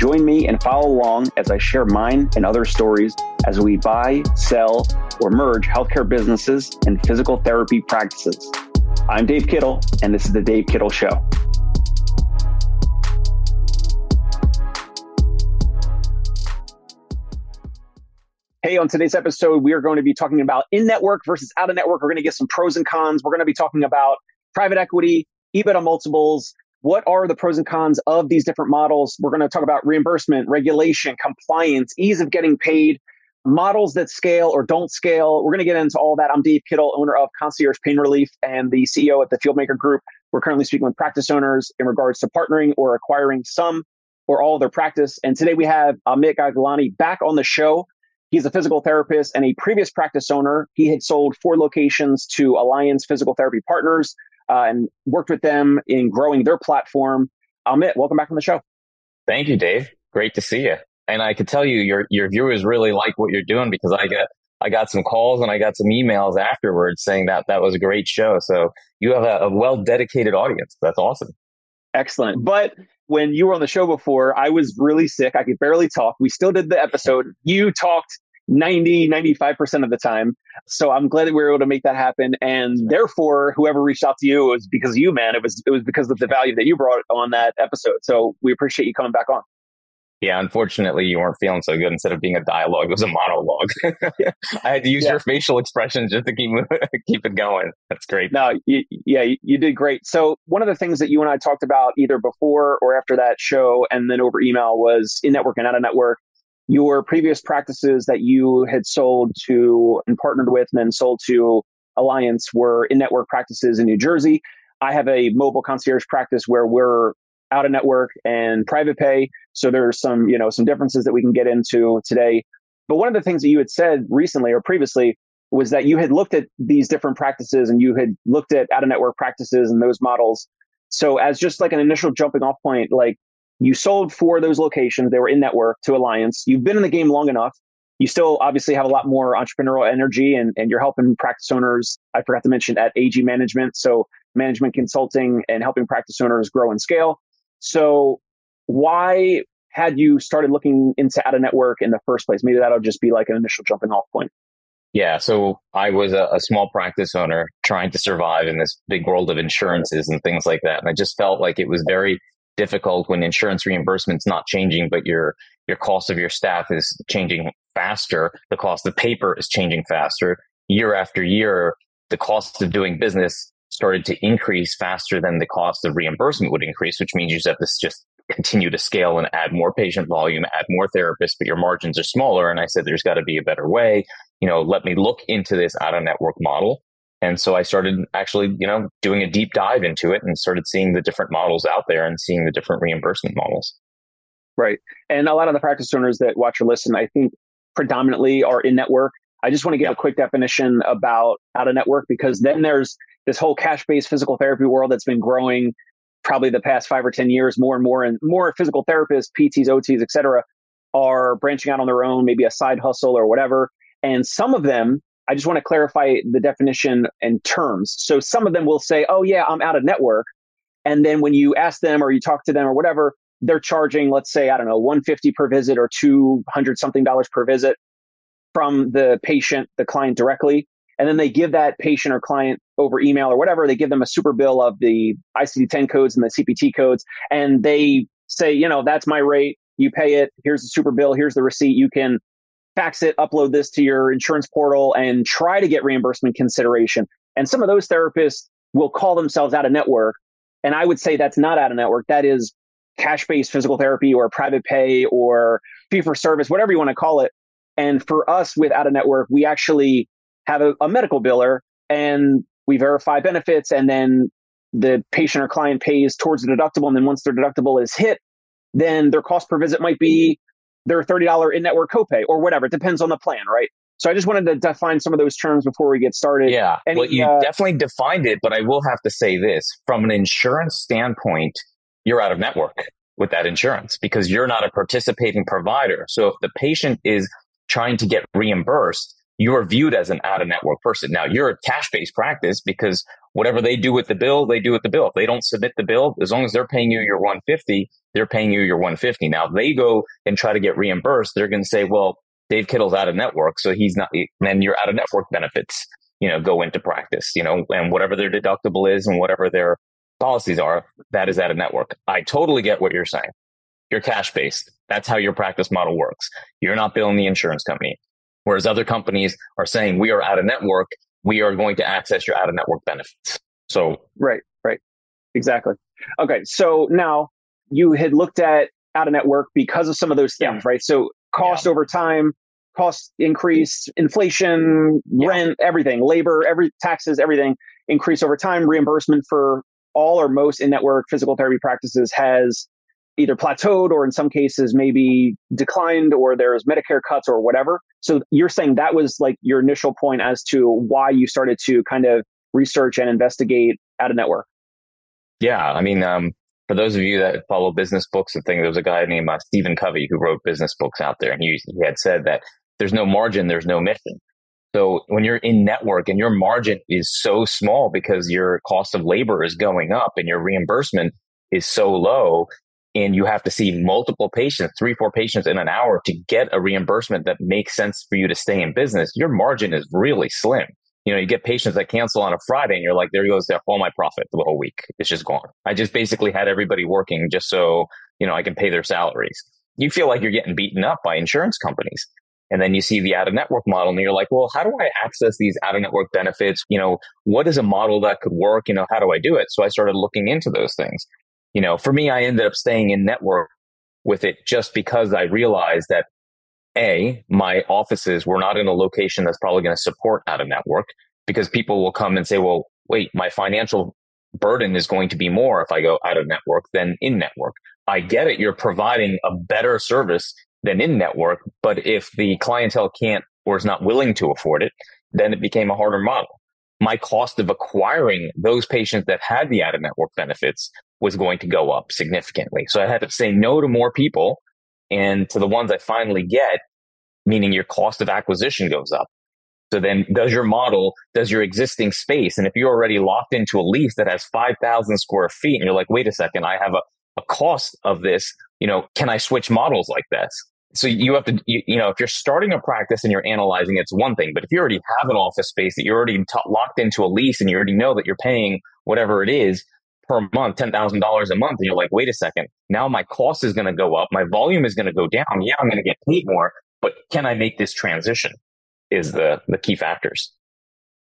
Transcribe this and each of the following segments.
Join me and follow along as I share mine and other stories as we buy, sell, or merge healthcare businesses and physical therapy practices. I'm Dave Kittle, and this is The Dave Kittle Show. Hey, on today's episode, we are going to be talking about in network versus out of network. We're going to get some pros and cons. We're going to be talking about private equity, EBITDA multiples, what are the pros and cons of these different models? We're going to talk about reimbursement, regulation, compliance, ease of getting paid, models that scale or don't scale. We're going to get into all that. I'm Dave Kittle, owner of Concierge Pain Relief and the CEO at the Fieldmaker Group. We're currently speaking with practice owners in regards to partnering or acquiring some or all of their practice. And today we have Amit Gaglani back on the show. He's a physical therapist and a previous practice owner. He had sold four locations to Alliance Physical Therapy Partners uh, and worked with them in growing their platform. Amit, welcome back on the show. Thank you, Dave. Great to see you. And I could tell you your your viewers really like what you're doing because I got I got some calls and I got some emails afterwards saying that that was a great show. So you have a, a well dedicated audience. That's awesome. Excellent. But when you were on the show before, I was really sick. I could barely talk. We still did the episode. You talked 90, 95% of the time. So I'm glad that we were able to make that happen. And therefore, whoever reached out to you was because of you, man. It was, it was because of the value that you brought on that episode. So we appreciate you coming back on. Yeah, unfortunately, you weren't feeling so good. Instead of being a dialogue, it was a monologue. I had to use yeah. your facial expressions just to keep keep it going. That's great. No, you, yeah, you did great. So one of the things that you and I talked about either before or after that show, and then over email, was in network and out of network your previous practices that you had sold to and partnered with and then sold to Alliance were in network practices in New Jersey. I have a mobile concierge practice where we're out of network and private pay. So there's some, you know, some differences that we can get into today. But one of the things that you had said recently or previously was that you had looked at these different practices and you had looked at out of network practices and those models. So as just like an initial jumping off point, like you sold for those locations. They were in network to Alliance. You've been in the game long enough. You still obviously have a lot more entrepreneurial energy and, and you're helping practice owners. I forgot to mention at AG Management. So management consulting and helping practice owners grow and scale. So why had you started looking into out of network in the first place? Maybe that'll just be like an initial jumping off point. Yeah. So I was a, a, small practice owner trying to survive in this big world of insurances and things like that. And I just felt like it was very difficult when insurance reimbursement's not changing, but your your cost of your staff is changing faster. The cost of paper is changing faster. Year after year, the cost of doing business started to increase faster than the cost of reimbursement would increase, which means you just have to just continue to scale and add more patient volume, add more therapists, but your margins are smaller. And I said, there's got to be a better way. You know, let me look into this out of network model. And so I started actually, you know, doing a deep dive into it and started seeing the different models out there and seeing the different reimbursement models. Right. And a lot of the practice owners that watch or listen, I think predominantly are in network. I just want to give yeah. a quick definition about out of network because then there's this whole cash based physical therapy world that's been growing probably the past five or 10 years more and more and more physical therapists, PTs, OTs, et cetera, are branching out on their own, maybe a side hustle or whatever. And some of them I just want to clarify the definition and terms. So some of them will say, oh, yeah, I'm out of network. And then when you ask them or you talk to them or whatever, they're charging, let's say, I don't know, 150 per visit or 200 something dollars per visit from the patient, the client directly. And then they give that patient or client over email or whatever, they give them a super bill of the ICD 10 codes and the CPT codes. And they say, you know, that's my rate. You pay it. Here's the super bill. Here's the receipt. You can fax it, upload this to your insurance portal, and try to get reimbursement consideration. And some of those therapists will call themselves out of network. And I would say that's not out of network. That is cash based physical therapy or private pay or fee for service, whatever you want to call it. And for us with out of network, we actually have a, a medical biller and we verify benefits and then the patient or client pays towards the deductible. And then once their deductible is hit, then their cost per visit might be their $30 in network copay or whatever. It depends on the plan, right? So I just wanted to define some of those terms before we get started. Yeah. Any, well, you uh, definitely defined it, but I will have to say this from an insurance standpoint, you're out of network with that insurance because you're not a participating provider. So if the patient is trying to get reimbursed, you are viewed as an out of network person. Now you're a cash based practice because whatever they do with the bill, they do with the bill. If they don't submit the bill, as long as they're paying you your 150, they're paying you your 150. Now if they go and try to get reimbursed, they're going to say, well, Dave Kittle's out of network. So he's not, then your out of network benefits, you know, go into practice, you know, and whatever their deductible is and whatever their policies are, that is out of network. I totally get what you're saying. You're cash based. That's how your practice model works. You're not billing the insurance company. Whereas other companies are saying we are out of network. We are going to access your out of network benefits. So, right, right. Exactly. Okay. So now you had looked at out of network because of some of those things, yeah. right? So cost yeah. over time, cost increase, inflation, yeah. rent, everything, labor, every taxes, everything increase over time. Reimbursement for all or most in network physical therapy practices has either plateaued or in some cases maybe declined or there's Medicare cuts or whatever. So you're saying that was like your initial point as to why you started to kind of research and investigate out of network. Yeah. I mean, um, for those of you that follow business books and things, there was a guy named uh, Stephen Covey who wrote business books out there and he, he had said that there's no margin, there's no mission. So when you're in network and your margin is so small because your cost of labor is going up and your reimbursement is so low and you have to see multiple patients, three, four patients in an hour to get a reimbursement that makes sense for you to stay in business, your margin is really slim. You know, you get patients that cancel on a Friday and you're like, there goes all my profit the whole week. It's just gone. I just basically had everybody working just so, you know, I can pay their salaries. You feel like you're getting beaten up by insurance companies. And then you see the out of network model and you're like, well, how do I access these out of network benefits? You know, what is a model that could work? You know, how do I do it? So I started looking into those things. You know, for me, I ended up staying in network with it just because I realized that A, my offices were not in a location that's probably going to support out of network because people will come and say, well, wait, my financial burden is going to be more if I go out of network than in network. I get it. You're providing a better service than in network. But if the clientele can't or is not willing to afford it, then it became a harder model. My cost of acquiring those patients that had the out of network benefits was going to go up significantly. So I had to say no to more people and to the ones I finally get, meaning your cost of acquisition goes up. So then does your model, does your existing space, and if you're already locked into a lease that has 5,000 square feet and you're like, wait a second, I have a, a cost of this, you know, can I switch models like this? so you have to, you, you, know, if you're starting a practice and you're analyzing, it's one thing. But if you already have an office space that you're already t- locked into a lease and you already know that you're paying whatever it is per month, $10,000 a month, and you're like, wait a second, now my cost is going to go up. My volume is going to go down. Yeah, I'm going to get paid more, but can I make this transition is the, the key factors.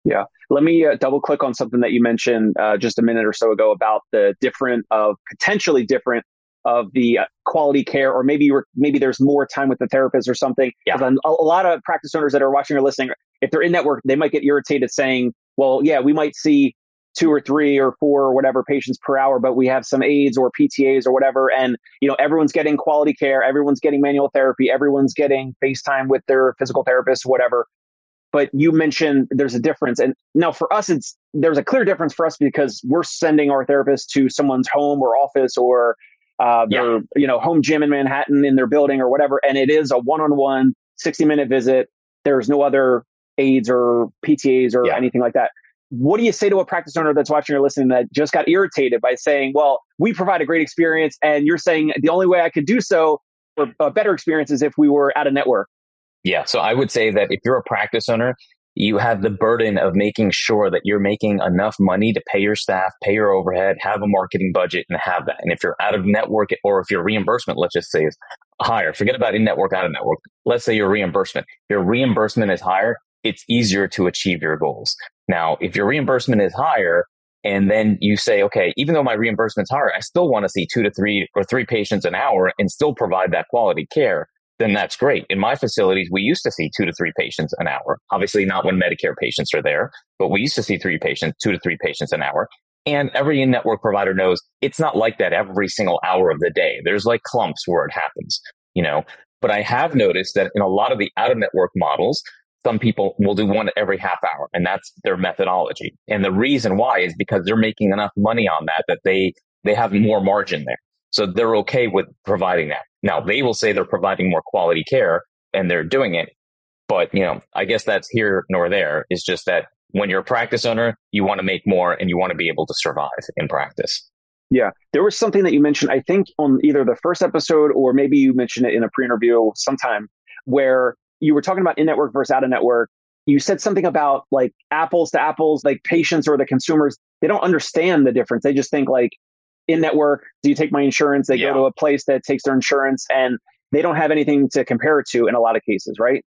Yeah. Let me uh, double click on something that you mentioned uh, just a minute or so ago about the different of potentially different of the uh, quality care, or maybe you maybe there's more time with the therapist or something. Yeah. A, a lot of practice owners that are watching or listening, if they're in network, they might get irritated saying, "Well, yeah, we might see two or three or four or whatever patients per hour, but we have some aides or PTAs or whatever, and you know everyone's getting quality care, everyone's getting manual therapy, everyone's getting FaceTime with their physical therapist, whatever." But you mentioned there's a difference, and now for us, it's there's a clear difference for us because we're sending our therapist to someone's home or office or uh, their yeah. you know home gym in Manhattan in their building or whatever, and it is a one-on-one 60 minute visit. There's no other aides or PTAs or yeah. anything like that. What do you say to a practice owner that's watching or listening that just got irritated by saying, "Well, we provide a great experience," and you're saying the only way I could do so for a better experience is if we were at a network? Yeah, so I would say that if you're a practice owner you have the burden of making sure that you're making enough money to pay your staff, pay your overhead, have a marketing budget and have that. And if you're out of network or if your reimbursement, let's just say is higher, forget about in network, out of network. Let's say your reimbursement, your reimbursement is higher. It's easier to achieve your goals. Now, if your reimbursement is higher, and then you say, okay, even though my reimbursement's higher, I still want to see two to three or three patients an hour and still provide that quality care then that's great. In my facilities, we used to see two to three patients an hour. Obviously, not when Medicare patients are there, but we used to see three patients, two to three patients an hour. And every in network provider knows it's not like that every single hour of the day. There's like clumps where it happens, you know. But I have noticed that in a lot of the out of network models, some people will do one every half hour and that's their methodology. And the reason why is because they're making enough money on that that they, they have more margin there. So they're okay with providing that. Now they will say they're providing more quality care and they're doing it. But, you know, I guess that's here nor there. It's just that when you're a practice owner, you want to make more and you want to be able to survive in practice. Yeah. There was something that you mentioned, I think on either the first episode or maybe you mentioned it in a pre interview sometime where you were talking about in network versus out of network. You said something about like apples to apples, like patients or the consumers, they don't understand the difference. They just think like in network, do you take my insurance? They yeah. go to a place that takes their insurance and they don't have anything to compare it to in a lot of cases, right?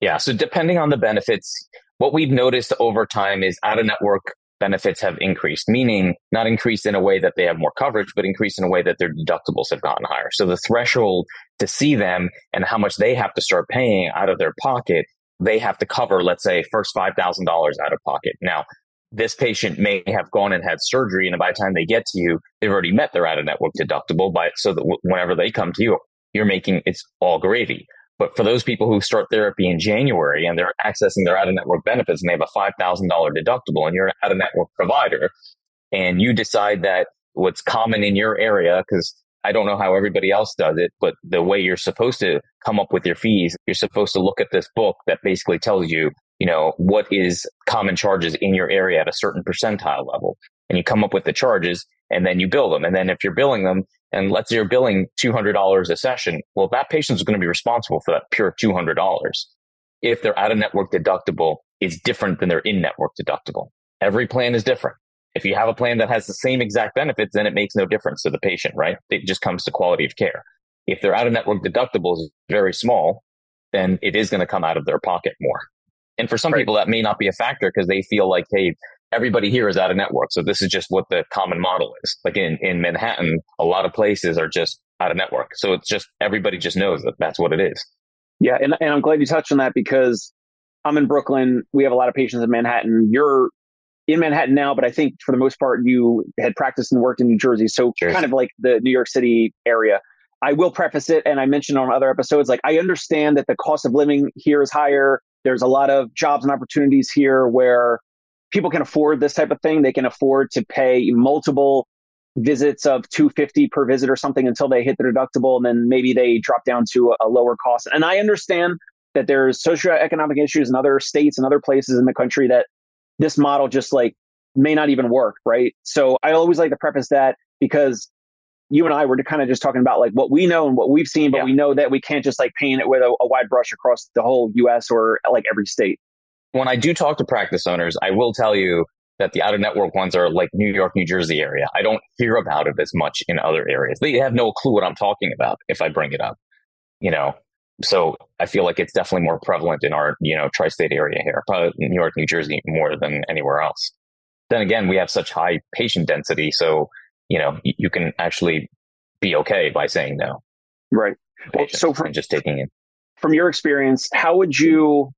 Yeah. So depending on the benefits, what we've noticed over time is out of network benefits have increased, meaning not increased in a way that they have more coverage, but increased in a way that their deductibles have gotten higher. So the threshold to see them and how much they have to start paying out of their pocket, they have to cover, let's say, first $5,000 out of pocket. Now, this patient may have gone and had surgery, and by the time they get to you, they've already met their out of network deductible. By so that whenever they come to you, you're making it's all gravy. But for those people who start therapy in January and they're accessing their out of network benefits and they have a $5,000 deductible and you're an out of network provider and you decide that what's common in your area, because I don't know how everybody else does it, but the way you're supposed to come up with your fees, you're supposed to look at this book that basically tells you, you know, what is common charges in your area at a certain percentile level. And you come up with the charges and then you bill them. And then if you're billing them and let's say you're billing $200 a session, well, that patient is going to be responsible for that pure $200. If their out of network deductible is different than their in network deductible. Every plan is different. If you have a plan that has the same exact benefits, then it makes no difference to the patient, right? It just comes to quality of care. If their out of network deductible is very small, then it is going to come out of their pocket more. And for some right. people, that may not be a factor because they feel like, hey, everybody here is out of network. So this is just what the common model is. Like in, in Manhattan, a lot of places are just out of network. So it's just everybody just knows that that's what it is. Yeah. And, and I'm glad you touched on that because I'm in Brooklyn. We have a lot of patients in Manhattan. You're in Manhattan now, but I think for the most part, you had practiced and worked in New Jersey. So Cheers. kind of like the New York City area. I will preface it, and I mentioned on other episodes, like I understand that the cost of living here is higher. There's a lot of jobs and opportunities here where people can afford this type of thing. They can afford to pay multiple visits of 250 per visit or something until they hit the deductible and then maybe they drop down to a, a lower cost. And I understand that there's socioeconomic issues in other states and other places in the country that this model just like may not even work, right? So I always like to preface that because you and I were kind of just talking about like what we know and what we've seen, but yeah. we know that we can't just like paint it with a, a wide brush across the whole US or like every state when I do talk to practice owners, I will tell you that the out of network ones are like New York, New Jersey area. I don't hear about it as much in other areas. They have no clue what I'm talking about if I bring it up, you know. So I feel like it's definitely more prevalent in our, you know, tri-state area here, probably New York, New Jersey more than anywhere else. Then again, we have such high patient density. So, you know, you, you can actually be okay by saying no. Right. Well, so from just taking it from your experience, how would you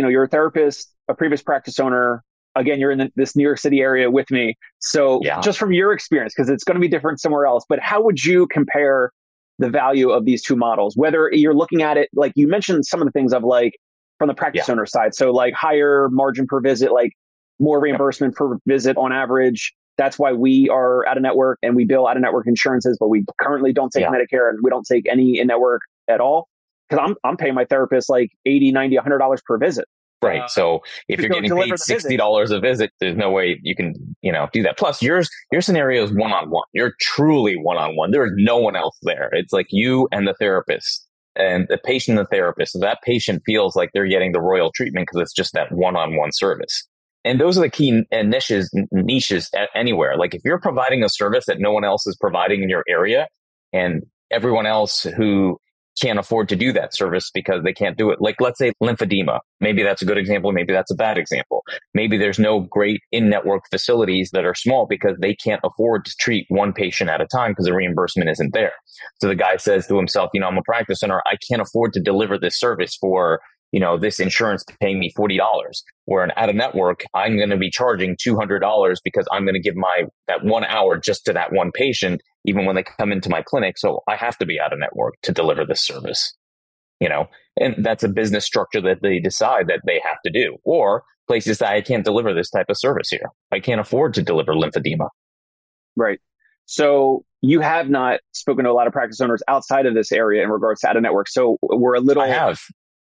you know, you're a therapist, a previous practice owner. Again, you're in the, this New York City area with me. So yeah. just from your experience, because it's going to be different somewhere else, but how would you compare the value of these two models? Whether you're looking at it, like you mentioned some of the things of like from the practice yeah. owner side. So like higher margin per visit, like more reimbursement per visit on average. That's why we are out of network and we bill out of network insurances, but we currently don't take yeah. Medicare and we don't take any in network at all because I'm I'm paying my therapist like 80, 90, 100 dollars per visit. Right. Uh, so if you're getting paid sixty dollars a visit, there's no way you can, you know, do that. Plus, yours your scenario is one on one. You're truly one on one. There is no one else there. It's like you and the therapist, and the patient and the therapist. So that patient feels like they're getting the royal treatment because it's just that one on one service. And those are the key niches niches anywhere. Like if you're providing a service that no one else is providing in your area, and everyone else who can't afford to do that service because they can't do it. Like, let's say lymphedema. Maybe that's a good example. Maybe that's a bad example. Maybe there's no great in network facilities that are small because they can't afford to treat one patient at a time because the reimbursement isn't there. So the guy says to himself, you know, I'm a practice center. I can't afford to deliver this service for you know, this insurance paying me $40. Where an out of network, I'm going to be charging $200 because I'm going to give my, that one hour just to that one patient, even when they come into my clinic. So I have to be out of network to deliver this service. you know, and that's a business structure that they decide that they have to do. Or places that I can't deliver this type of service here. I can't afford to deliver lymphedema. Right. So you have not spoken to a lot of practice owners outside of this area in regards to out of network. So we're a little. I have.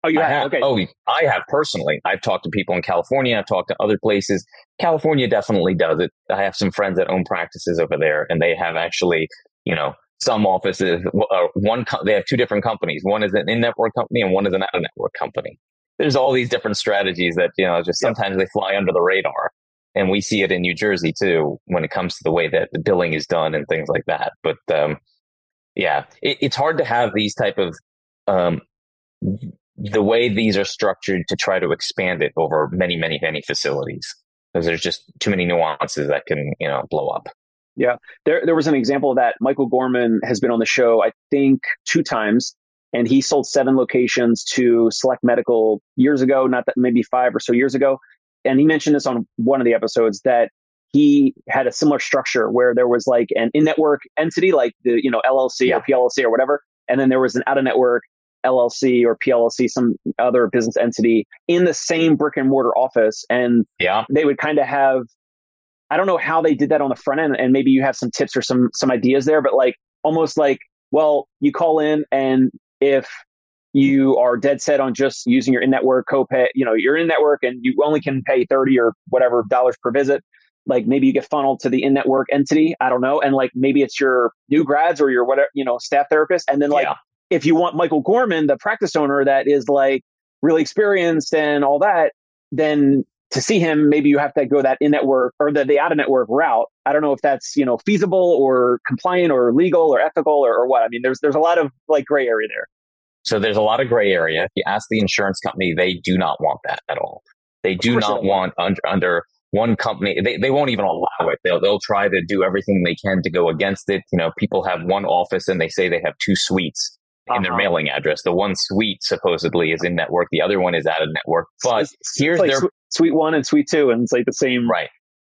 Oh, you I have. Okay. Oh, I have personally. I've talked to people in California. I've talked to other places. California definitely does it. I have some friends that own practices over there, and they have actually, you know, some offices. Uh, one, they have two different companies. One is an in-network company, and one is an out-of-network company. There's all these different strategies that you know, just sometimes they fly under the radar, and we see it in New Jersey too when it comes to the way that the billing is done and things like that. But um, yeah, it, it's hard to have these type of um, the way these are structured to try to expand it over many, many, many facilities because there's just too many nuances that can, you know, blow up. Yeah. There, there was an example of that. Michael Gorman has been on the show, I think, two times, and he sold seven locations to Select Medical years ago, not that maybe five or so years ago. And he mentioned this on one of the episodes that he had a similar structure where there was like an in-network entity, like the, you know, LLC yeah. or PLLC or whatever. And then there was an out-of-network LLC or PLLC, some other business entity in the same brick and mortar office. And yeah. they would kind of have, I don't know how they did that on the front end. And maybe you have some tips or some, some ideas there, but like almost like, well, you call in and if you are dead set on just using your in-network copay, you know, you're in network and you only can pay 30 or whatever dollars per visit. Like maybe you get funneled to the in-network entity. I don't know. And like maybe it's your new grads or your whatever, you know, staff therapist. And then like yeah if you want Michael Gorman, the practice owner that is like really experienced and all that, then to see him, maybe you have to go that in network or the, the out of network route. I don't know if that's, you know, feasible or compliant or legal or ethical or, or what. I mean, there's, there's a lot of like gray area there. So there's a lot of gray area. If you ask the insurance company, they do not want that at all. They do not want under, under one company. They, they won't even allow it. They'll, they'll try to do everything they can to go against it. You know, people have one office and they say they have two suites in their uh-huh. mailing address. The one suite supposedly is in network. The other one is out of network. But it's, here's like their suite one and suite two, and it's like the same. Right.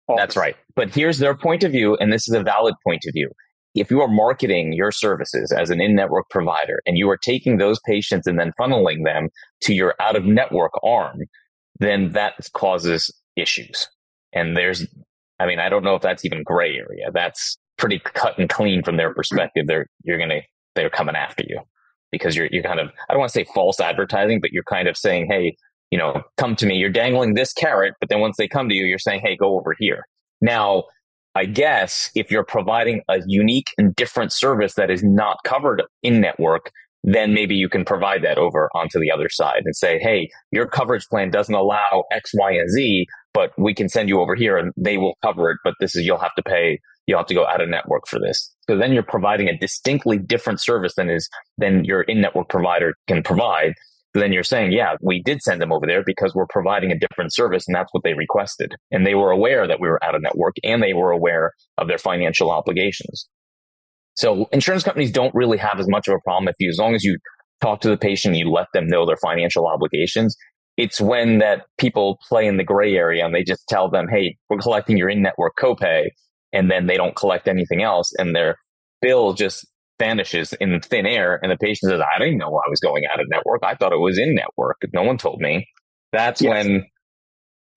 Office. That's right. But here's their point of view, and this is a valid point of view. If you are marketing your services as an in-network provider and you are taking those patients and then funneling them to your out-of-network arm, then that causes issues. And there's, I mean, I don't know if that's even gray area. That's pretty cut and clean from their perspective. They're, you're going to, they're coming after you because you're you're kind of I don't want to say false advertising, but you're kind of saying, hey, you know, come to me. You're dangling this carrot, but then once they come to you, you're saying, hey, go over here. Now, I guess if you're providing a unique and different service that is not covered in network, then maybe you can provide that over onto the other side and say, hey, your coverage plan doesn't allow X, Y, and Z, but we can send you over here and they will cover it. But this is, you'll have to pay you have to go out of network for this. So then you're providing a distinctly different service than is than your in-network provider can provide. So then you're saying, yeah, we did send them over there because we're providing a different service and that's what they requested. And they were aware that we were out of network and they were aware of their financial obligations. So insurance companies don't really have as much of a problem if you, as long as you talk to the patient, you let them know their financial obligations. It's when that people play in the gray area and they just tell them, Hey, we're collecting your in-network copay and then they don't collect anything else and their bill just vanishes in thin air and the patient says i didn't know i was going out of network. I thought it was in network. No one told me. That's yes. when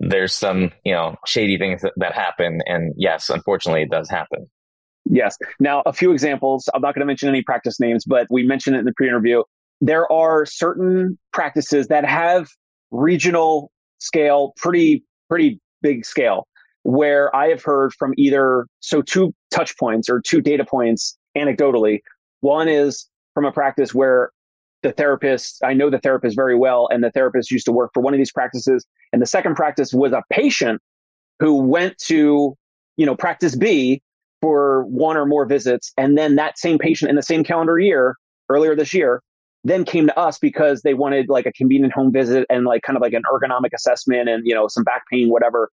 there's some you know shady things that, that happen and yes unfortunately it does happen. Yes. Now a few examples. I'm not going to mention any practice names but we mentioned it in the pre-interview. There are certain practices that have regional scale pretty pretty big scale where I have heard from either, so two touch points or two data points anecdotally. One is from a practice where the therapist, I know the therapist very well, and the therapist used to work for one of these practices. And the second practice was a patient who went to, you know, practice B for one or more visits. And then that same patient in the same calendar year, earlier this year, then came to us because they wanted like a convenient home visit and like kind of like an ergonomic assessment and, you know, some back pain, whatever.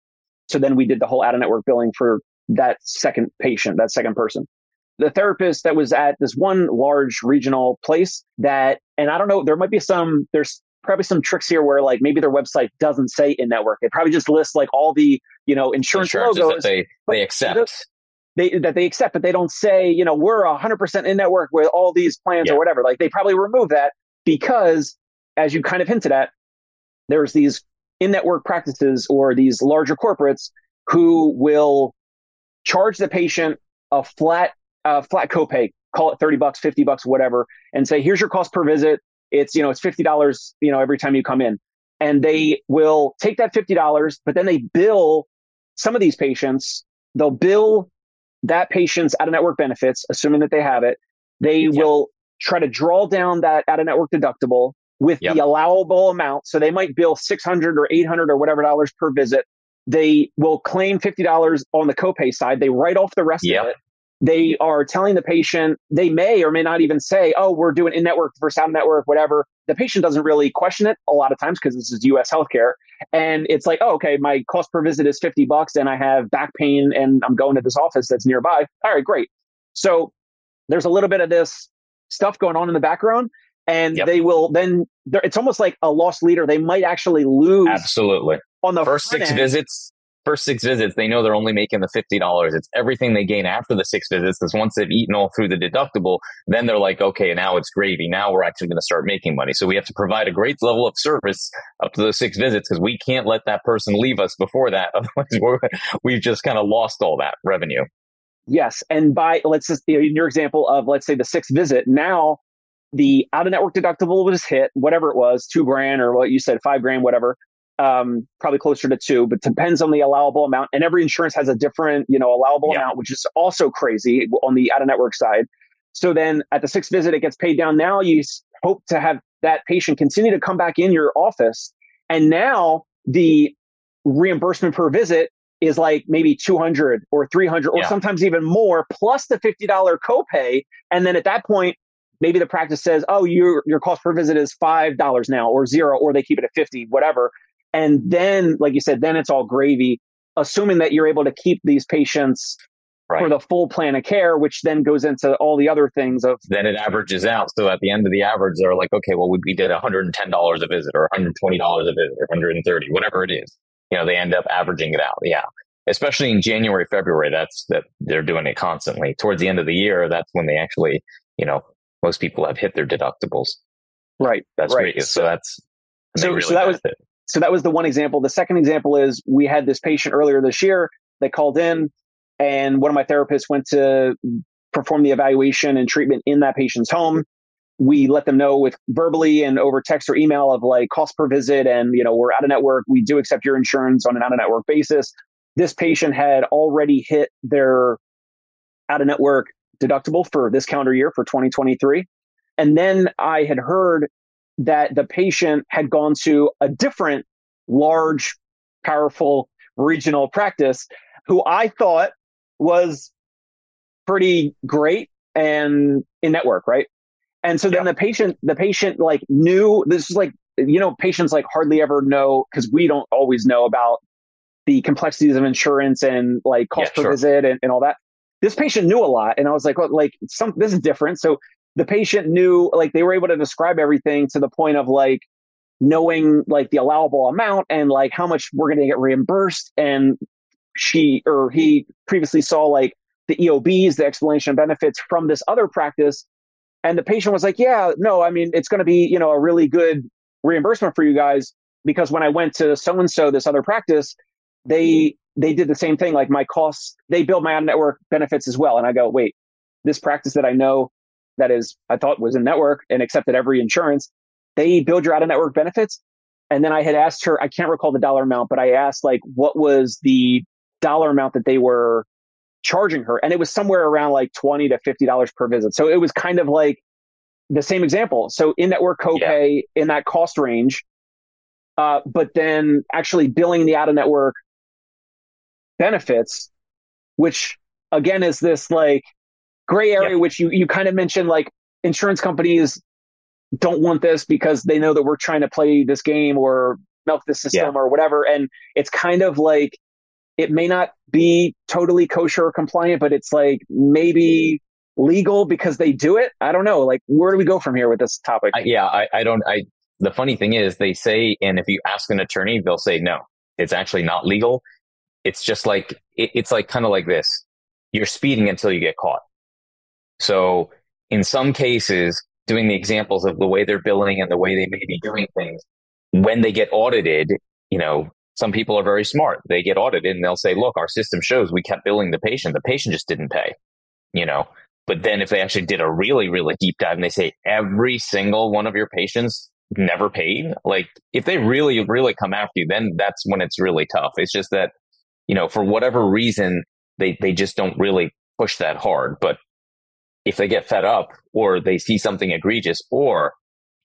So then we did the whole out of network billing for that second patient, that second person. The therapist that was at this one large regional place that, and I don't know, there might be some, there's probably some tricks here where like maybe their website doesn't say in network. It probably just lists like all the, you know, insurance logos. That they, they accept. They, that they accept, but they don't say, you know, we're 100% in network with all these plans yeah. or whatever. Like they probably remove that because as you kind of hinted at, there's these in network practices or these larger corporates who will charge the patient a flat uh, flat copay, call it 30 bucks, 50 bucks, whatever, and say, here's your cost per visit. It's, you know, it's $50, you know, every time you come in. And they will take that $50, but then they bill some of these patients, they'll bill that patient's out of network benefits, assuming that they have it. They will try to draw down that out of network deductible with yep. the allowable amount. So they might bill 600 or 800 or whatever dollars per visit. They will claim $50 on the copay side. They write off the rest yep. of it. They are telling the patient, they may or may not even say, oh, we're doing in network versus out network, whatever. The patient doesn't really question it a lot of times because this is US healthcare. And it's like, oh, okay, my cost per visit is 50 bucks and I have back pain and I'm going to this office that's nearby. All right, great. So there's a little bit of this stuff going on in the background and yep. they will then it's almost like a loss leader they might actually lose absolutely on the first six end. visits first six visits they know they're only making the $50 it's everything they gain after the six visits because once they've eaten all through the deductible then they're like okay now it's gravy now we're actually going to start making money so we have to provide a great level of service up to those six visits because we can't let that person leave us before that otherwise we've just kind of lost all that revenue Yes. And by, let's just, you know, in your example of, let's say the sixth visit, now the out of network deductible was hit, whatever it was, two grand or what you said, five grand, whatever. Um, probably closer to two, but depends on the allowable amount. And every insurance has a different, you know, allowable yeah. amount, which is also crazy on the out of network side. So then at the sixth visit, it gets paid down. Now you hope to have that patient continue to come back in your office. And now the reimbursement per visit is like maybe 200 or 300 or yeah. sometimes even more plus the $50 copay and then at that point maybe the practice says oh your your cost per visit is $5 now or 0 or they keep it at 50 whatever and then like you said then it's all gravy assuming that you're able to keep these patients right. for the full plan of care which then goes into all the other things of then it averages out so at the end of the average they're like okay well we did $110 a visit or $120 a visit or 130 whatever it is you know, they end up averaging it out. Yeah. Especially in January, February, that's that they're doing it constantly. Towards the end of the year, that's when they actually, you know, most people have hit their deductibles. Right. That's right. great. So that's so, really so that was it. so that was the one example. The second example is we had this patient earlier this year. They called in, and one of my therapists went to perform the evaluation and treatment in that patient's home we let them know with verbally and over text or email of like cost per visit and you know we're out of network we do accept your insurance on an out of network basis this patient had already hit their out of network deductible for this calendar year for 2023 and then i had heard that the patient had gone to a different large powerful regional practice who i thought was pretty great and in network right and so then the patient, the patient like knew this is like, you know, patients like hardly ever know because we don't always know about the complexities of insurance and like cost yeah, per sure. visit and, and all that. This patient knew a lot. And I was like, well, like some, this is different. So the patient knew, like they were able to describe everything to the point of like knowing like the allowable amount and like how much we're going to get reimbursed. And she or he previously saw like the EOBs, the explanation of benefits from this other practice and the patient was like, yeah, no, I mean, it's going to be, you know, a really good reimbursement for you guys because when I went to so and so, this other practice, they, they did the same thing. Like my costs, they billed my own network benefits as well. And I go, wait, this practice that I know that is, I thought was in network and accepted every insurance, they billed your out of network benefits. And then I had asked her, I can't recall the dollar amount, but I asked like, what was the dollar amount that they were charging her. And it was somewhere around like 20 to $50 per visit. So it was kind of like the same example. So in network copay yeah. in that cost range, uh, but then actually billing the out of network benefits, which again is this like gray area, which you, you kind of mentioned like insurance companies don't want this because they know that we're trying to play this game or milk the system yeah. or whatever. And it's kind of like it may not be totally kosher or compliant, but it's like maybe legal because they do it. I don't know. Like, where do we go from here with this topic? I, yeah, I, I don't. I the funny thing is, they say, and if you ask an attorney, they'll say no. It's actually not legal. It's just like it, it's like kind of like this. You're speeding until you get caught. So in some cases, doing the examples of the way they're billing and the way they may be doing things. When they get audited, you know, some people are very smart. They get audited and they'll say, look, our system shows we kept billing the patient. The patient just didn't pay, you know. But then if they actually did a really, really deep dive and they say every single one of your patients never paid, like if they really, really come after you, then that's when it's really tough. It's just that, you know, for whatever reason, they, they just don't really push that hard. But if they get fed up or they see something egregious, or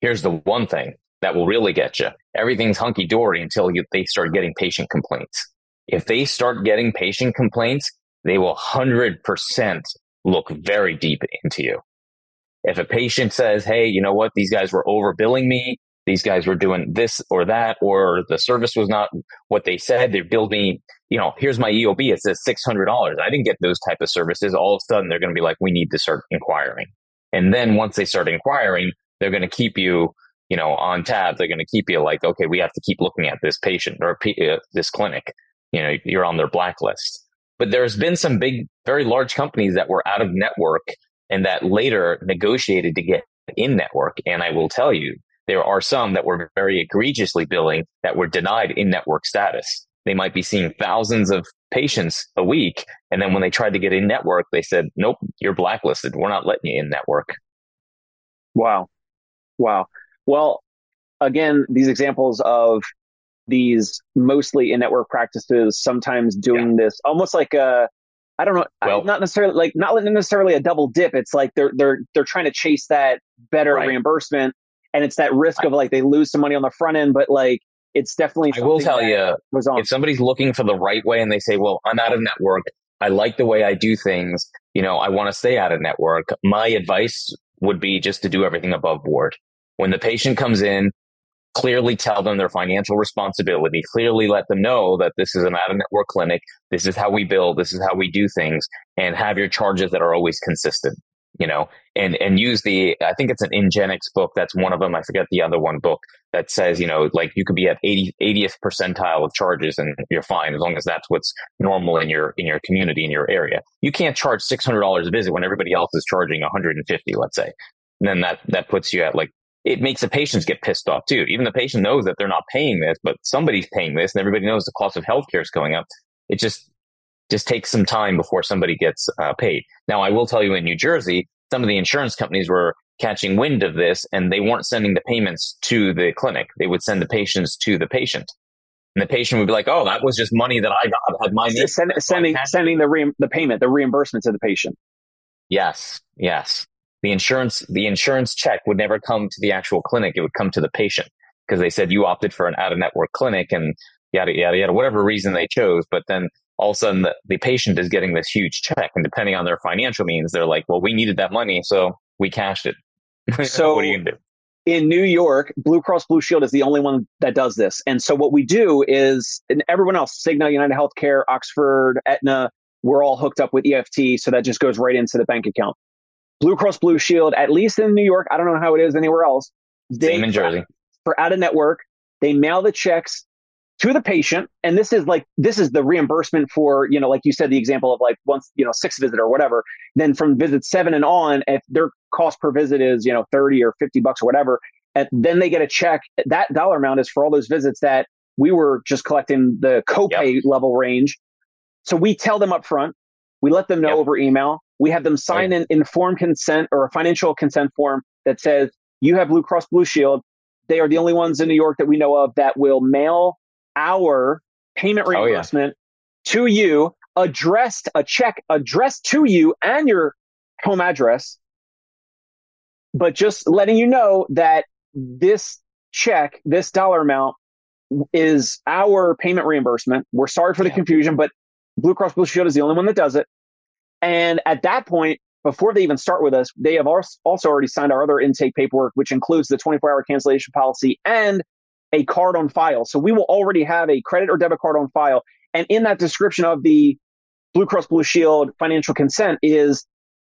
here's the one thing that will really get you. Everything's hunky dory until you, they start getting patient complaints. If they start getting patient complaints, they will 100% look very deep into you. If a patient says, Hey, you know what? These guys were overbilling me. These guys were doing this or that, or the service was not what they said. They billed me, you know, here's my EOB. It says $600. I didn't get those type of services. All of a sudden they're going to be like, we need to start inquiring. And then once they start inquiring, they're going to keep you you know, on tab, they're going to keep you like, okay, we have to keep looking at this patient or uh, this clinic. You know, you're on their blacklist. But there's been some big, very large companies that were out of network and that later negotiated to get in network. And I will tell you, there are some that were very egregiously billing that were denied in network status. They might be seeing thousands of patients a week. And then when they tried to get in network, they said, nope, you're blacklisted. We're not letting you in network. Wow. Wow. Well, again, these examples of these mostly in network practices, sometimes doing yeah. this almost like a, I don't know, well, not necessarily like not necessarily a double dip. It's like they're they're they're trying to chase that better right. reimbursement, and it's that risk of like they lose some money on the front end, but like it's definitely. I will tell you, if somebody's looking for the right way and they say, "Well, I'm out of network. I like the way I do things. You know, I want to stay out of network." My advice would be just to do everything above board. When the patient comes in, clearly tell them their financial responsibility, clearly let them know that this is an out of network clinic. This is how we build. This is how we do things and have your charges that are always consistent, you know, and, and use the, I think it's an Ingenix book. That's one of them. I forget the other one book that says, you know, like you could be at 80, 80th percentile of charges and you're fine as long as that's what's normal in your, in your community, in your area. You can't charge $600 a visit when everybody else is charging 150, let's say. And then that, that puts you at like it makes the patients get pissed off too. Even the patient knows that they're not paying this, but somebody's paying this and everybody knows the cost of healthcare is going up. It just, just takes some time before somebody gets uh, paid. Now, I will tell you in New Jersey, some of the insurance companies were catching wind of this and they weren't sending the payments to the clinic. They would send the patients to the patient. And the patient would be like, "Oh, that was just money that I got. Had my name." Send, sending sending the re- the payment, the reimbursement to the patient. Yes, yes the insurance the insurance check would never come to the actual clinic it would come to the patient because they said you opted for an out of network clinic and yada yada yada whatever reason they chose but then all of a sudden the, the patient is getting this huge check and depending on their financial means they're like well we needed that money so we cashed it so what are you gonna do in New York, Blue Cross Blue Shield is the only one that does this. And so what we do is, and everyone else, Cigna, United Healthcare, Oxford, Aetna, we're all hooked up with EFT. So that just goes right into the bank account. Blue Cross Blue Shield, at least in New York, I don't know how it is anywhere else. They, Same in Jersey. For out of network, they mail the checks to the patient. And this is like, this is the reimbursement for, you know, like you said, the example of like once, you know, six visit or whatever. Then from visit seven and on, if their cost per visit is, you know, 30 or 50 bucks or whatever, and then they get a check. That dollar amount is for all those visits that we were just collecting the copay yep. level range. So we tell them up front, we let them know yep. over email. We have them sign right. an informed consent or a financial consent form that says you have Blue Cross Blue Shield. They are the only ones in New York that we know of that will mail our payment reimbursement oh, yeah. to you, addressed a check addressed to you and your home address, but just letting you know that this check, this dollar amount is our payment reimbursement. We're sorry for the confusion, but Blue Cross Blue Shield is the only one that does it. And at that point, before they even start with us, they have also already signed our other intake paperwork, which includes the 24 hour cancellation policy and a card on file. So we will already have a credit or debit card on file. And in that description of the Blue Cross Blue Shield financial consent is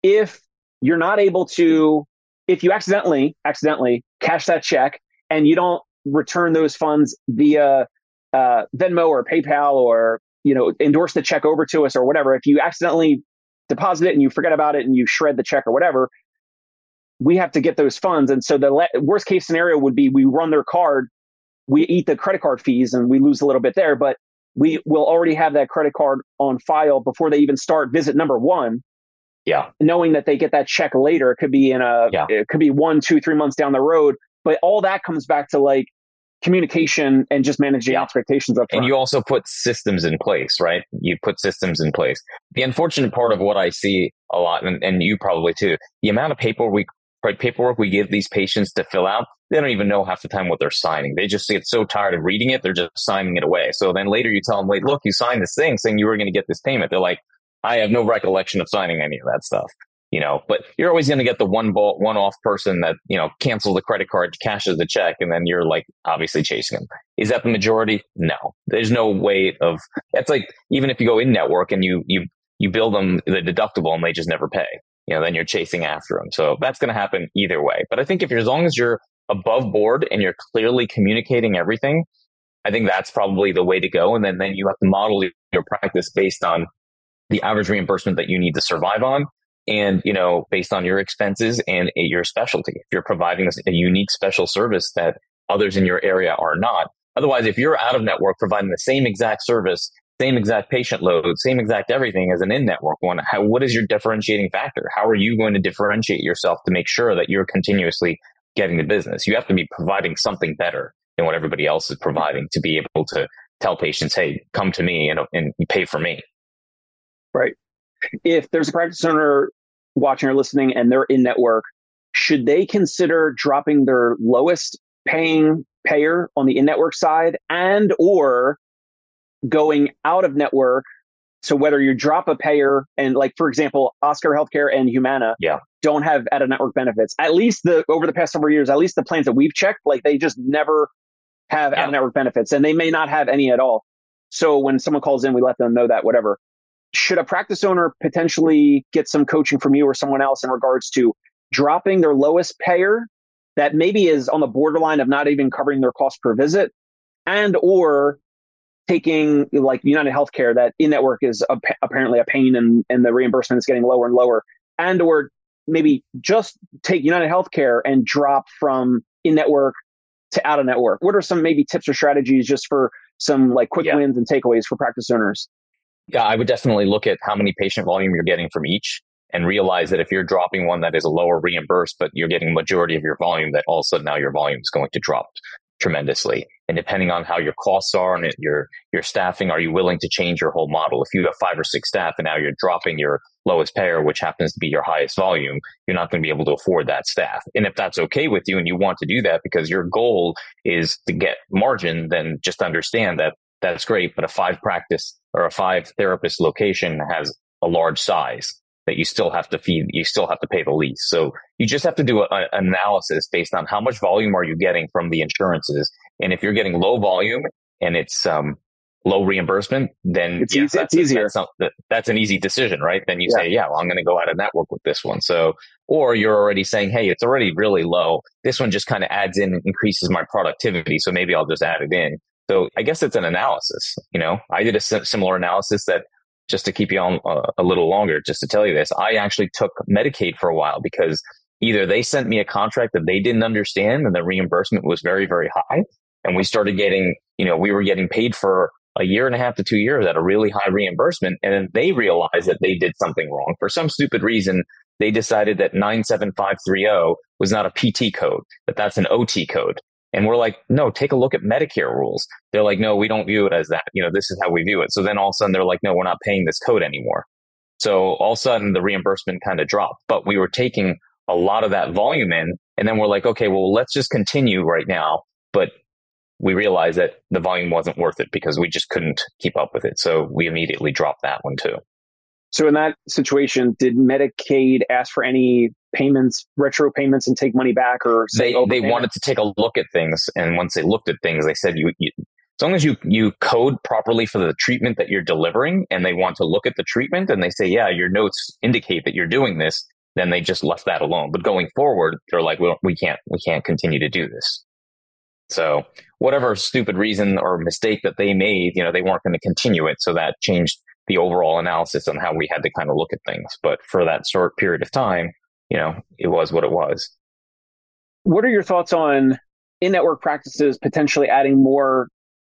if you're not able to, if you accidentally, accidentally cash that check and you don't return those funds via uh, Venmo or PayPal or, you know, endorse the check over to us or whatever, if you accidentally deposit it and you forget about it and you shred the check or whatever, we have to get those funds. And so the le- worst case scenario would be we run their card, we eat the credit card fees and we lose a little bit there, but we will already have that credit card on file before they even start visit number one. Yeah. Knowing that they get that check later, it could be in a, yeah. it could be one, two, three months down the road. But all that comes back to like communication and just managing yeah. expectations up front. And you also put systems in place, right? You put systems in place. The unfortunate part of what I see a lot, and, and you probably too, the amount of paperwork we, paperwork we give these patients to fill out, they don't even know half the time what they're signing. They just get so tired of reading it, they're just signing it away. So then later you tell them, wait, look, you signed this thing saying you were going to get this payment. They're like, I have no recollection of signing any of that stuff you know, but you're always going to get the one ball, one off person that, you know, cancels the credit card, cashes the check, and then you're like obviously chasing them. Is that the majority? No, there's no way of, it's like, even if you go in network and you, you, you bill them the deductible and they just never pay, you know, then you're chasing after them. So that's going to happen either way. But I think if you're, as long as you're above board and you're clearly communicating everything, I think that's probably the way to go. And then, then you have to model your practice based on the average reimbursement that you need to survive on and you know based on your expenses and eh, your specialty if you're providing a unique special service that others in your area are not otherwise if you're out of network providing the same exact service same exact patient load same exact everything as an in-network one. How, what is your differentiating factor? How are you going to differentiate yourself to make sure that you're continuously getting the business? You have to be providing something better than what everybody else is providing to be able to tell patients hey come to me and, and pay for me. Right. If there's a practice owner watching or listening and they're in network, should they consider dropping their lowest paying payer on the in network side and or going out of network? So whether you drop a payer and like, for example, Oscar Healthcare and Humana yeah. don't have out of network benefits. At least the, over the past several years, at least the plans that we've checked, like they just never have yeah. out of network benefits and they may not have any at all. So when someone calls in, we let them know that, whatever should a practice owner potentially get some coaching from you or someone else in regards to dropping their lowest payer that maybe is on the borderline of not even covering their cost per visit and or taking like United Healthcare that in network is a, apparently a pain and, and the reimbursement is getting lower and lower and or maybe just take United Healthcare and drop from in network to out of network. What are some maybe tips or strategies just for some like quick yeah. wins and takeaways for practice owners? Yeah, I would definitely look at how many patient volume you're getting from each and realize that if you're dropping one that is a lower reimbursed, but you're getting majority of your volume, that all of a sudden now your volume is going to drop tremendously. And depending on how your costs are and your your staffing, are you willing to change your whole model? If you have five or six staff and now you're dropping your lowest payer, which happens to be your highest volume, you're not going to be able to afford that staff. And if that's okay with you and you want to do that because your goal is to get margin, then just understand that that's great. But a five practice or a five therapist location has a large size that you still have to feed, you still have to pay the lease. So you just have to do an analysis based on how much volume are you getting from the insurances. And if you're getting low volume and it's, um, low reimbursement, then it's, easy, it's easier. That's, that's, an easy decision, right? Then you yeah. say, yeah, well, I'm going to go out of network with this one. So, or you're already saying, hey, it's already really low. This one just kind of adds in and increases my productivity. So maybe I'll just add it in. So I guess it's an analysis. You know, I did a similar analysis that just to keep you on uh, a little longer, just to tell you this, I actually took Medicaid for a while because either they sent me a contract that they didn't understand and the reimbursement was very, very high. And we started getting, you know, we were getting paid for a year and a half to two years at a really high reimbursement. And then they realized that they did something wrong for some stupid reason. They decided that 97530 was not a PT code, that that's an OT code. And we're like, no, take a look at Medicare rules. They're like, no, we don't view it as that. You know, this is how we view it. So then all of a sudden they're like, no, we're not paying this code anymore. So all of a sudden the reimbursement kind of dropped, but we were taking a lot of that volume in. And then we're like, okay, well, let's just continue right now. But we realized that the volume wasn't worth it because we just couldn't keep up with it. So we immediately dropped that one too. So in that situation, did Medicaid ask for any payments, retro payments, and take money back, or they oh, they wanted to take a look at things, and once they looked at things, they said you, you as long as you you code properly for the treatment that you're delivering, and they want to look at the treatment, and they say, yeah, your notes indicate that you're doing this, then they just left that alone. But going forward, they're like, well, we can't we can't continue to do this. So whatever stupid reason or mistake that they made, you know, they weren't going to continue it. So that changed the overall analysis on how we had to kind of look at things. But for that short period of time, you know, it was what it was. What are your thoughts on in network practices potentially adding more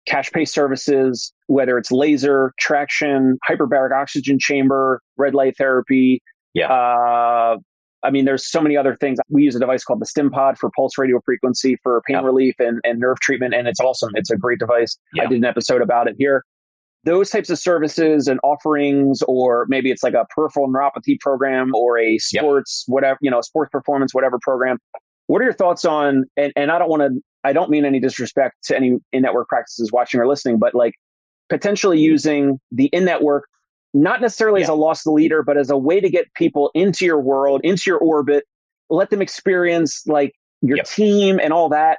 cash pay services, whether it's laser, traction, hyperbaric oxygen chamber, red light therapy? Yeah. Uh, I mean, there's so many other things. We use a device called the StimPod for pulse radio frequency for pain relief and, and nerve treatment, and it's awesome. It's a great device. I did an episode about it here. Those types of services and offerings, or maybe it's like a peripheral neuropathy program or a sports, whatever, you know, sports performance, whatever program. What are your thoughts on, and, and I don't want to, I don't mean any disrespect to any in network practices watching or listening, but like potentially using the in network not necessarily yeah. as a loss leader, but as a way to get people into your world, into your orbit, let them experience like your yep. team and all that.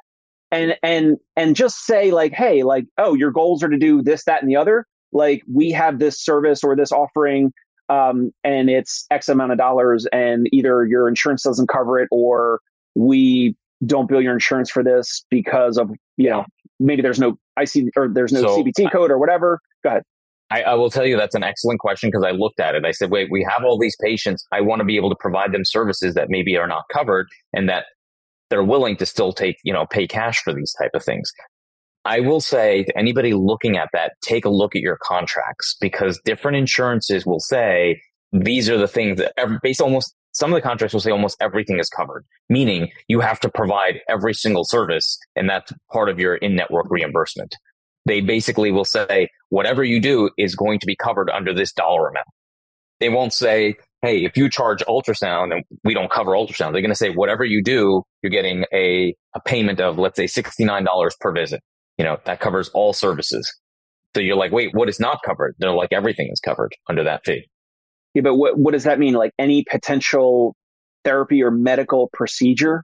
And, and, and just say like, Hey, like, oh, your goals are to do this, that, and the other. Like we have this service or this offering. Um, and it's X amount of dollars and either your insurance doesn't cover it or we don't bill your insurance for this because of, you know, maybe there's no IC or there's no so, CPT code or whatever. Go ahead. I, I, will tell you that's an excellent question because I looked at it. I said, wait, we have all these patients. I want to be able to provide them services that maybe are not covered and that they're willing to still take, you know, pay cash for these type of things. I will say to anybody looking at that, take a look at your contracts because different insurances will say these are the things that every, based almost some of the contracts will say almost everything is covered, meaning you have to provide every single service and that's part of your in-network reimbursement they basically will say, whatever you do is going to be covered under this dollar amount. They won't say, hey, if you charge ultrasound and we don't cover ultrasound, they're going to say, whatever you do, you're getting a, a payment of, let's say, $69 per visit. You know, that covers all services. So you're like, wait, what is not covered? They're like, everything is covered under that fee. Yeah, but what, what does that mean? Like any potential therapy or medical procedure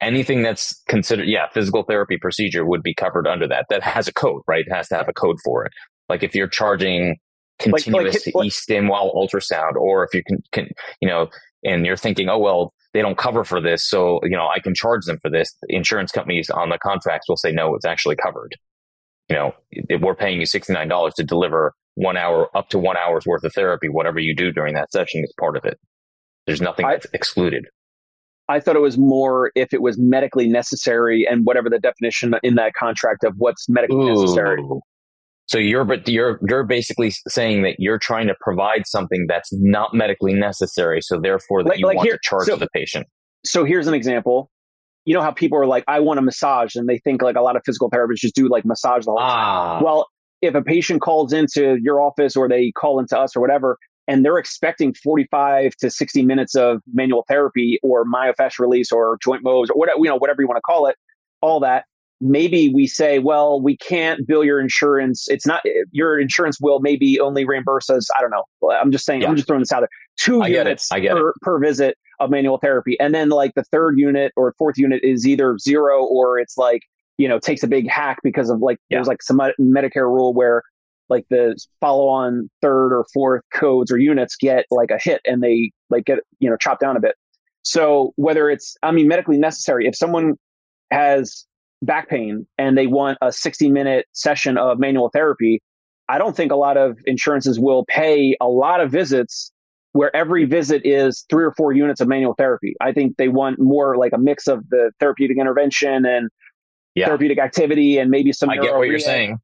anything that's considered, yeah, physical therapy procedure would be covered under that. That has a code, right? It has to have a code for it. Like if you're charging continuous like, like, e-stim while ultrasound, or if you can, can, you know, and you're thinking, oh, well, they don't cover for this. So, you know, I can charge them for this. The insurance companies on the contracts will say, no, it's actually covered. You know, if we're paying you $69 to deliver one hour, up to one hour's worth of therapy, whatever you do during that session is part of it. There's nothing I, that's excluded. I thought it was more if it was medically necessary and whatever the definition in that contract of what's medically Ooh. necessary. So you're but you're you're basically saying that you're trying to provide something that's not medically necessary, so therefore that like, you like want here, to charge so, the patient. So here's an example. You know how people are like, I want a massage, and they think like a lot of physical therapists just do like massage the whole ah. time. Well, if a patient calls into your office or they call into us or whatever, and they're expecting 45 to 60 minutes of manual therapy or myofascial release or joint moves or whatever, you know, whatever you want to call it, all that. Maybe we say, well, we can't bill your insurance. It's not eh, your insurance will maybe only reimburse us. I don't know. I'm just saying, yeah. I'm just throwing this out there. Two I units per, per visit of manual therapy. And then like the third unit or fourth unit is either zero or it's like, you know, takes a big hack because of like, yeah. there's like some Medicare rule where like the follow on third or fourth codes or units get like a hit and they like get, you know, chopped down a bit. So whether it's, I mean, medically necessary, if someone has back pain and they want a 60 minute session of manual therapy, I don't think a lot of insurances will pay a lot of visits where every visit is three or four units of manual therapy. I think they want more like a mix of the therapeutic intervention and yeah. therapeutic activity and maybe some. I get what you're saying.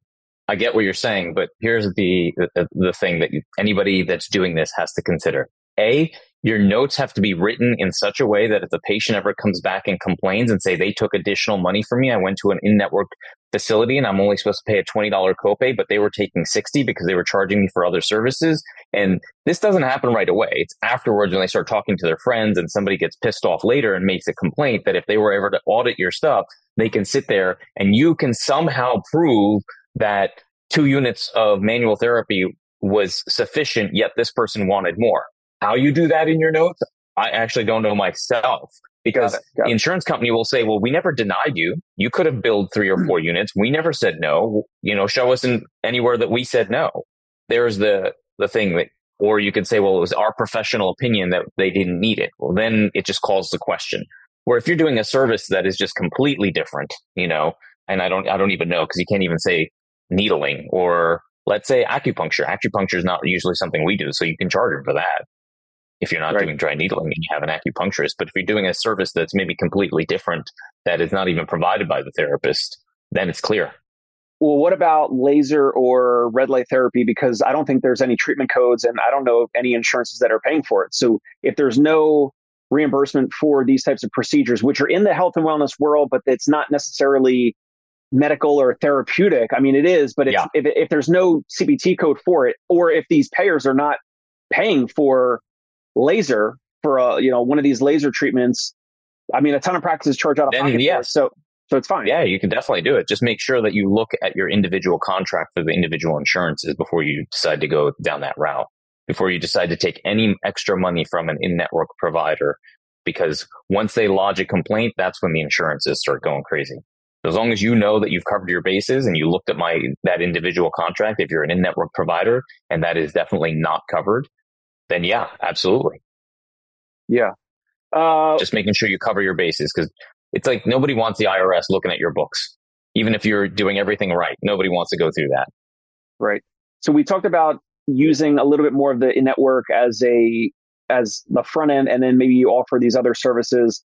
I get what you're saying, but here's the, the, the thing that anybody that's doing this has to consider. A, your notes have to be written in such a way that if the patient ever comes back and complains and say they took additional money from me, I went to an in-network facility and I'm only supposed to pay a $20 copay, but they were taking 60 because they were charging me for other services. And this doesn't happen right away. It's afterwards when they start talking to their friends and somebody gets pissed off later and makes a complaint that if they were ever to audit your stuff, they can sit there and you can somehow prove that two units of manual therapy was sufficient, yet this person wanted more. How you do that in your notes, I actually don't know myself because the insurance company will say, well, we never denied you. You could have billed three or four units. We never said no. You know, show us in anywhere that we said no. There's the, the thing that, or you could say, well, it was our professional opinion that they didn't need it. Well, then it just calls the question. Where if you're doing a service that is just completely different, you know, and I don't, I don't even know because you can't even say needling or let's say acupuncture. Acupuncture is not usually something we do, so you can charge them for that. if you're not right. doing dry needling and you have an acupuncturist. But if you're doing a service that's maybe completely different, that is not even provided by the therapist, then it's clear. Well, what about laser or red light therapy? Because I don't think there's any treatment codes and I don't know any insurances that are paying for it. So if there's no reimbursement for these types of procedures, which are in the health and wellness world, but it's not necessarily medical or therapeutic. I mean, it is, but yeah. if, if there's no CPT code for it, or if these payers are not paying for laser for a, you know, one of these laser treatments, I mean, a ton of practices charge out of then, pocket. Yes. So, so it's fine. Yeah, you can definitely do it. Just make sure that you look at your individual contract for the individual insurances before you decide to go down that route. Before you decide to take any extra money from an in-network provider, because once they lodge a complaint, that's when the insurances start going crazy. As long as you know that you've covered your bases and you looked at my that individual contract, if you're an in-network provider and that is definitely not covered, then yeah, absolutely. Yeah. Uh, Just making sure you cover your bases because it's like nobody wants the IRS looking at your books, even if you're doing everything right. Nobody wants to go through that. Right. So we talked about using a little bit more of the in-network as a as the front end, and then maybe you offer these other services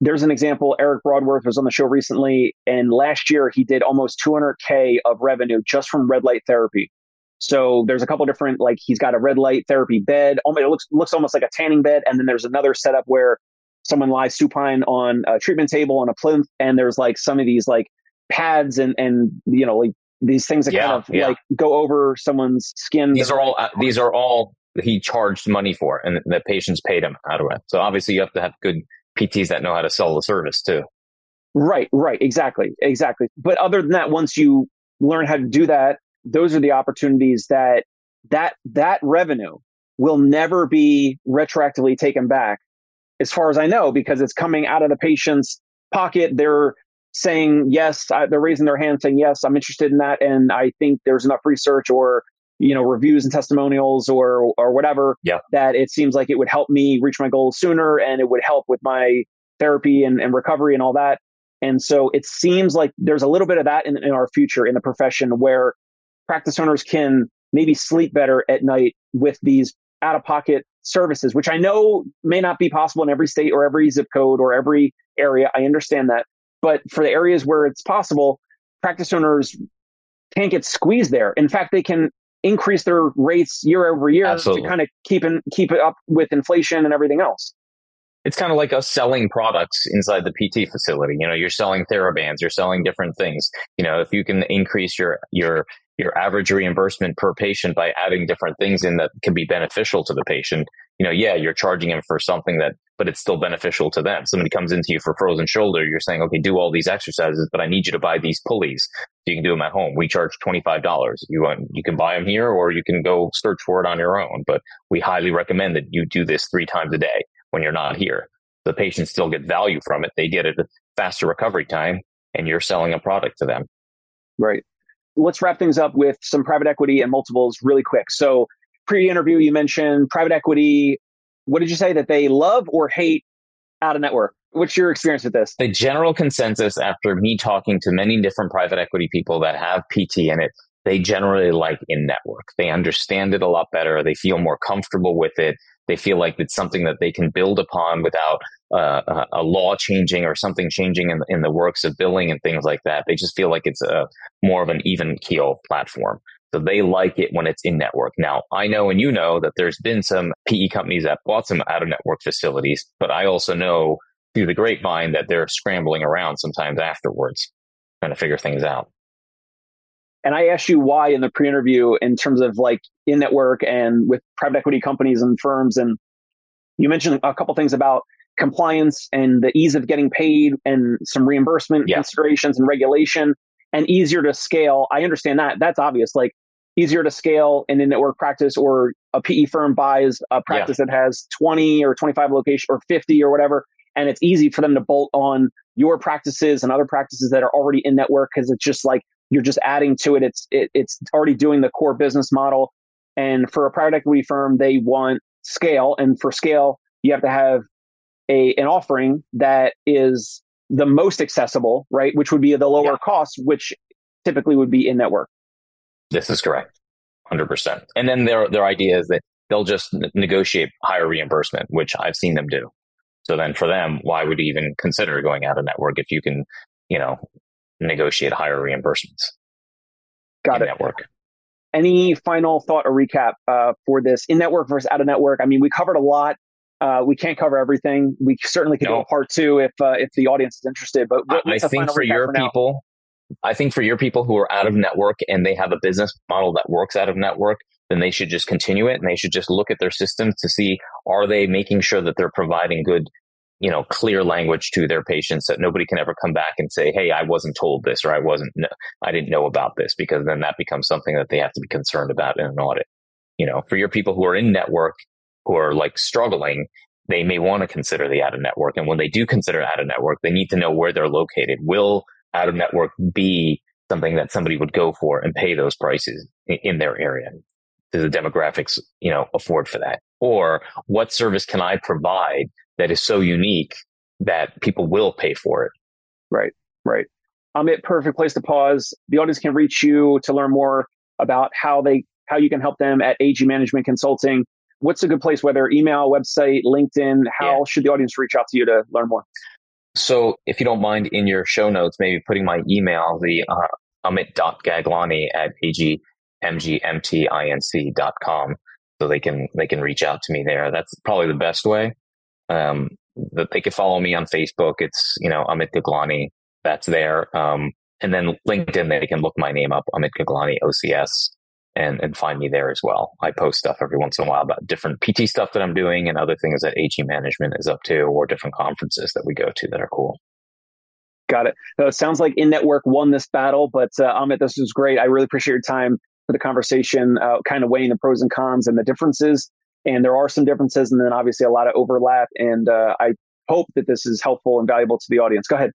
there's an example. Eric Broadworth was on the show recently, and last year he did almost 200k of revenue just from red light therapy. So there's a couple different like he's got a red light therapy bed. It looks looks almost like a tanning bed, and then there's another setup where someone lies supine on a treatment table on a plinth, and there's like some of these like pads and and you know like these things that yeah, kind of yeah. like go over someone's skin. These are all uh, these are all he charged money for, and the patients paid him out of it. So obviously you have to have good PTs that know how to sell the service too. Right, right, exactly, exactly. But other than that, once you learn how to do that, those are the opportunities that that that revenue will never be retroactively taken back, as far as I know, because it's coming out of the patient's pocket. They're saying yes, they're raising their hand, saying yes, I'm interested in that, and I think there's enough research or you know reviews and testimonials or or whatever yeah. that it seems like it would help me reach my goals sooner and it would help with my therapy and, and recovery and all that and so it seems like there's a little bit of that in, in our future in the profession where practice owners can maybe sleep better at night with these out of pocket services which i know may not be possible in every state or every zip code or every area i understand that but for the areas where it's possible practice owners can't get squeezed there. In fact, they can increase their rates year over year Absolutely. to kind of keep in, keep it up with inflation and everything else. It's kind of like us selling products inside the PT facility. You know, you're selling TheraBands, you're selling different things. You know, if you can increase your your your average reimbursement per patient by adding different things in that can be beneficial to the patient, you know, yeah, you're charging them for something that, but it's still beneficial to them. Somebody comes into you for frozen shoulder, you're saying, okay, do all these exercises, but I need you to buy these pulleys. So you can do them at home. We charge $25. You want, you can buy them here or you can go search for it on your own, but we highly recommend that you do this three times a day when you're not here. The patients still get value from it. They get a faster recovery time and you're selling a product to them. Right let's wrap things up with some private equity and multiples really quick. So, pre interview, you mentioned private equity. What did you say that they love or hate out of network? What's your experience with this? The general consensus after me talking to many different private equity people that have PT in it, they generally like in network. They understand it a lot better. They feel more comfortable with it. They feel like it's something that they can build upon without uh, a law changing or something changing in, in the works of billing and things like that. They just feel like it's a more of an even keel platform. So they like it when it's in network. Now, I know and you know that there's been some PE companies that bought some out of network facilities, but I also know through the grapevine that they're scrambling around sometimes afterwards trying to figure things out. And I asked you why in the pre-interview in terms of like in network and with private equity companies and firms. And you mentioned a couple things about compliance and the ease of getting paid and some reimbursement yeah. considerations and regulation and easier to scale. I understand that. That's obvious. Like easier to scale in a network practice or a PE firm buys a practice yeah. that has 20 or 25 location or 50 or whatever. And it's easy for them to bolt on your practices and other practices that are already in network because it's just like you're just adding to it. It's it, it's already doing the core business model. And for a private equity firm, they want scale, and for scale, you have to have a an offering that is the most accessible, right? Which would be the lower yeah. cost, which typically would be in network. This is correct, hundred percent. And then their their idea is that they'll just negotiate higher reimbursement, which I've seen them do. So then for them, why would you even consider going out of network if you can, you know, negotiate higher reimbursements? Got it. Network. Any final thought or recap uh, for this in network versus out of network? I mean, we covered a lot. Uh, we can't cover everything. We certainly could no. do a part two if uh, if the audience is interested. But what, I think for your for people, I think for your people who are out of network and they have a business model that works out of network, then they should just continue it and they should just look at their systems to see are they making sure that they're providing good you know, clear language to their patients that nobody can ever come back and say, Hey, I wasn't told this or I wasn't, I didn't know about this because then that becomes something that they have to be concerned about in an audit. You know, for your people who are in network, who are like struggling, they may want to consider the out of network. And when they do consider out of network, they need to know where they're located. Will out of network be something that somebody would go for and pay those prices in, in their area? Do the demographics, you know, afford for that? Or what service can I provide that is so unique that people will pay for it. Right, right. I'm at perfect place to pause. The audience can reach you to learn more about how they how you can help them at AG Management Consulting. What's a good place? Whether email, website, LinkedIn. How yeah. should the audience reach out to you to learn more? So, if you don't mind, in your show notes, maybe putting my email, the uh, amit.gaglani at agmgmtinc.com, so they can they can reach out to me there. That's probably the best way. Um, that they could follow me on Facebook. It's, you know, Amit Gaglani. That's there. Um, and then LinkedIn, they can look my name up, Amit Gaglani OCS, and, and find me there as well. I post stuff every once in a while about different PT stuff that I'm doing and other things that AG management is up to or different conferences that we go to that are cool. Got it. So it sounds like In Network won this battle, but uh, Amit, this was great. I really appreciate your time for the conversation, uh, kind of weighing the pros and cons and the differences and there are some differences and then obviously a lot of overlap and uh, i hope that this is helpful and valuable to the audience go ahead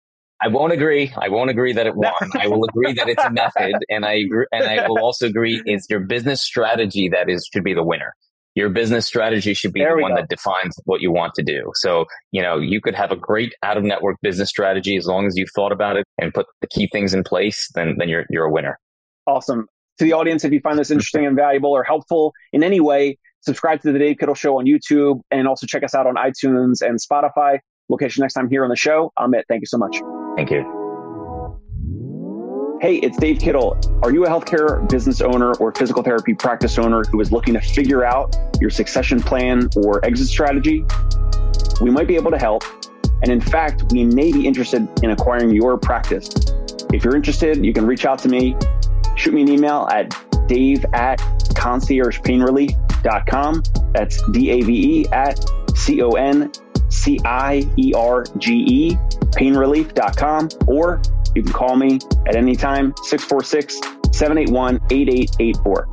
I won't agree. I won't agree that it won. I will agree that it's a method, and I agree, and I will also agree it's your business strategy that is should be the winner. Your business strategy should be there the one go. that defines what you want to do. So you know you could have a great out of network business strategy as long as you've thought about it and put the key things in place. Then then you're you're a winner. Awesome. To the audience, if you find this interesting and valuable or helpful in any way, Subscribe to the Dave Kittle Show on YouTube and also check us out on iTunes and Spotify. We'll catch you next time here on the show. Amit, thank you so much. Thank you. Hey, it's Dave Kittle. Are you a healthcare business owner or physical therapy practice owner who is looking to figure out your succession plan or exit strategy? We might be able to help. And in fact, we may be interested in acquiring your practice. If you're interested, you can reach out to me. Shoot me an email at dave at conciergepainrelief.com. That's D A V E at C O N C I E R G E, painrelief.com. Or you can call me at any time, 646 781 8884.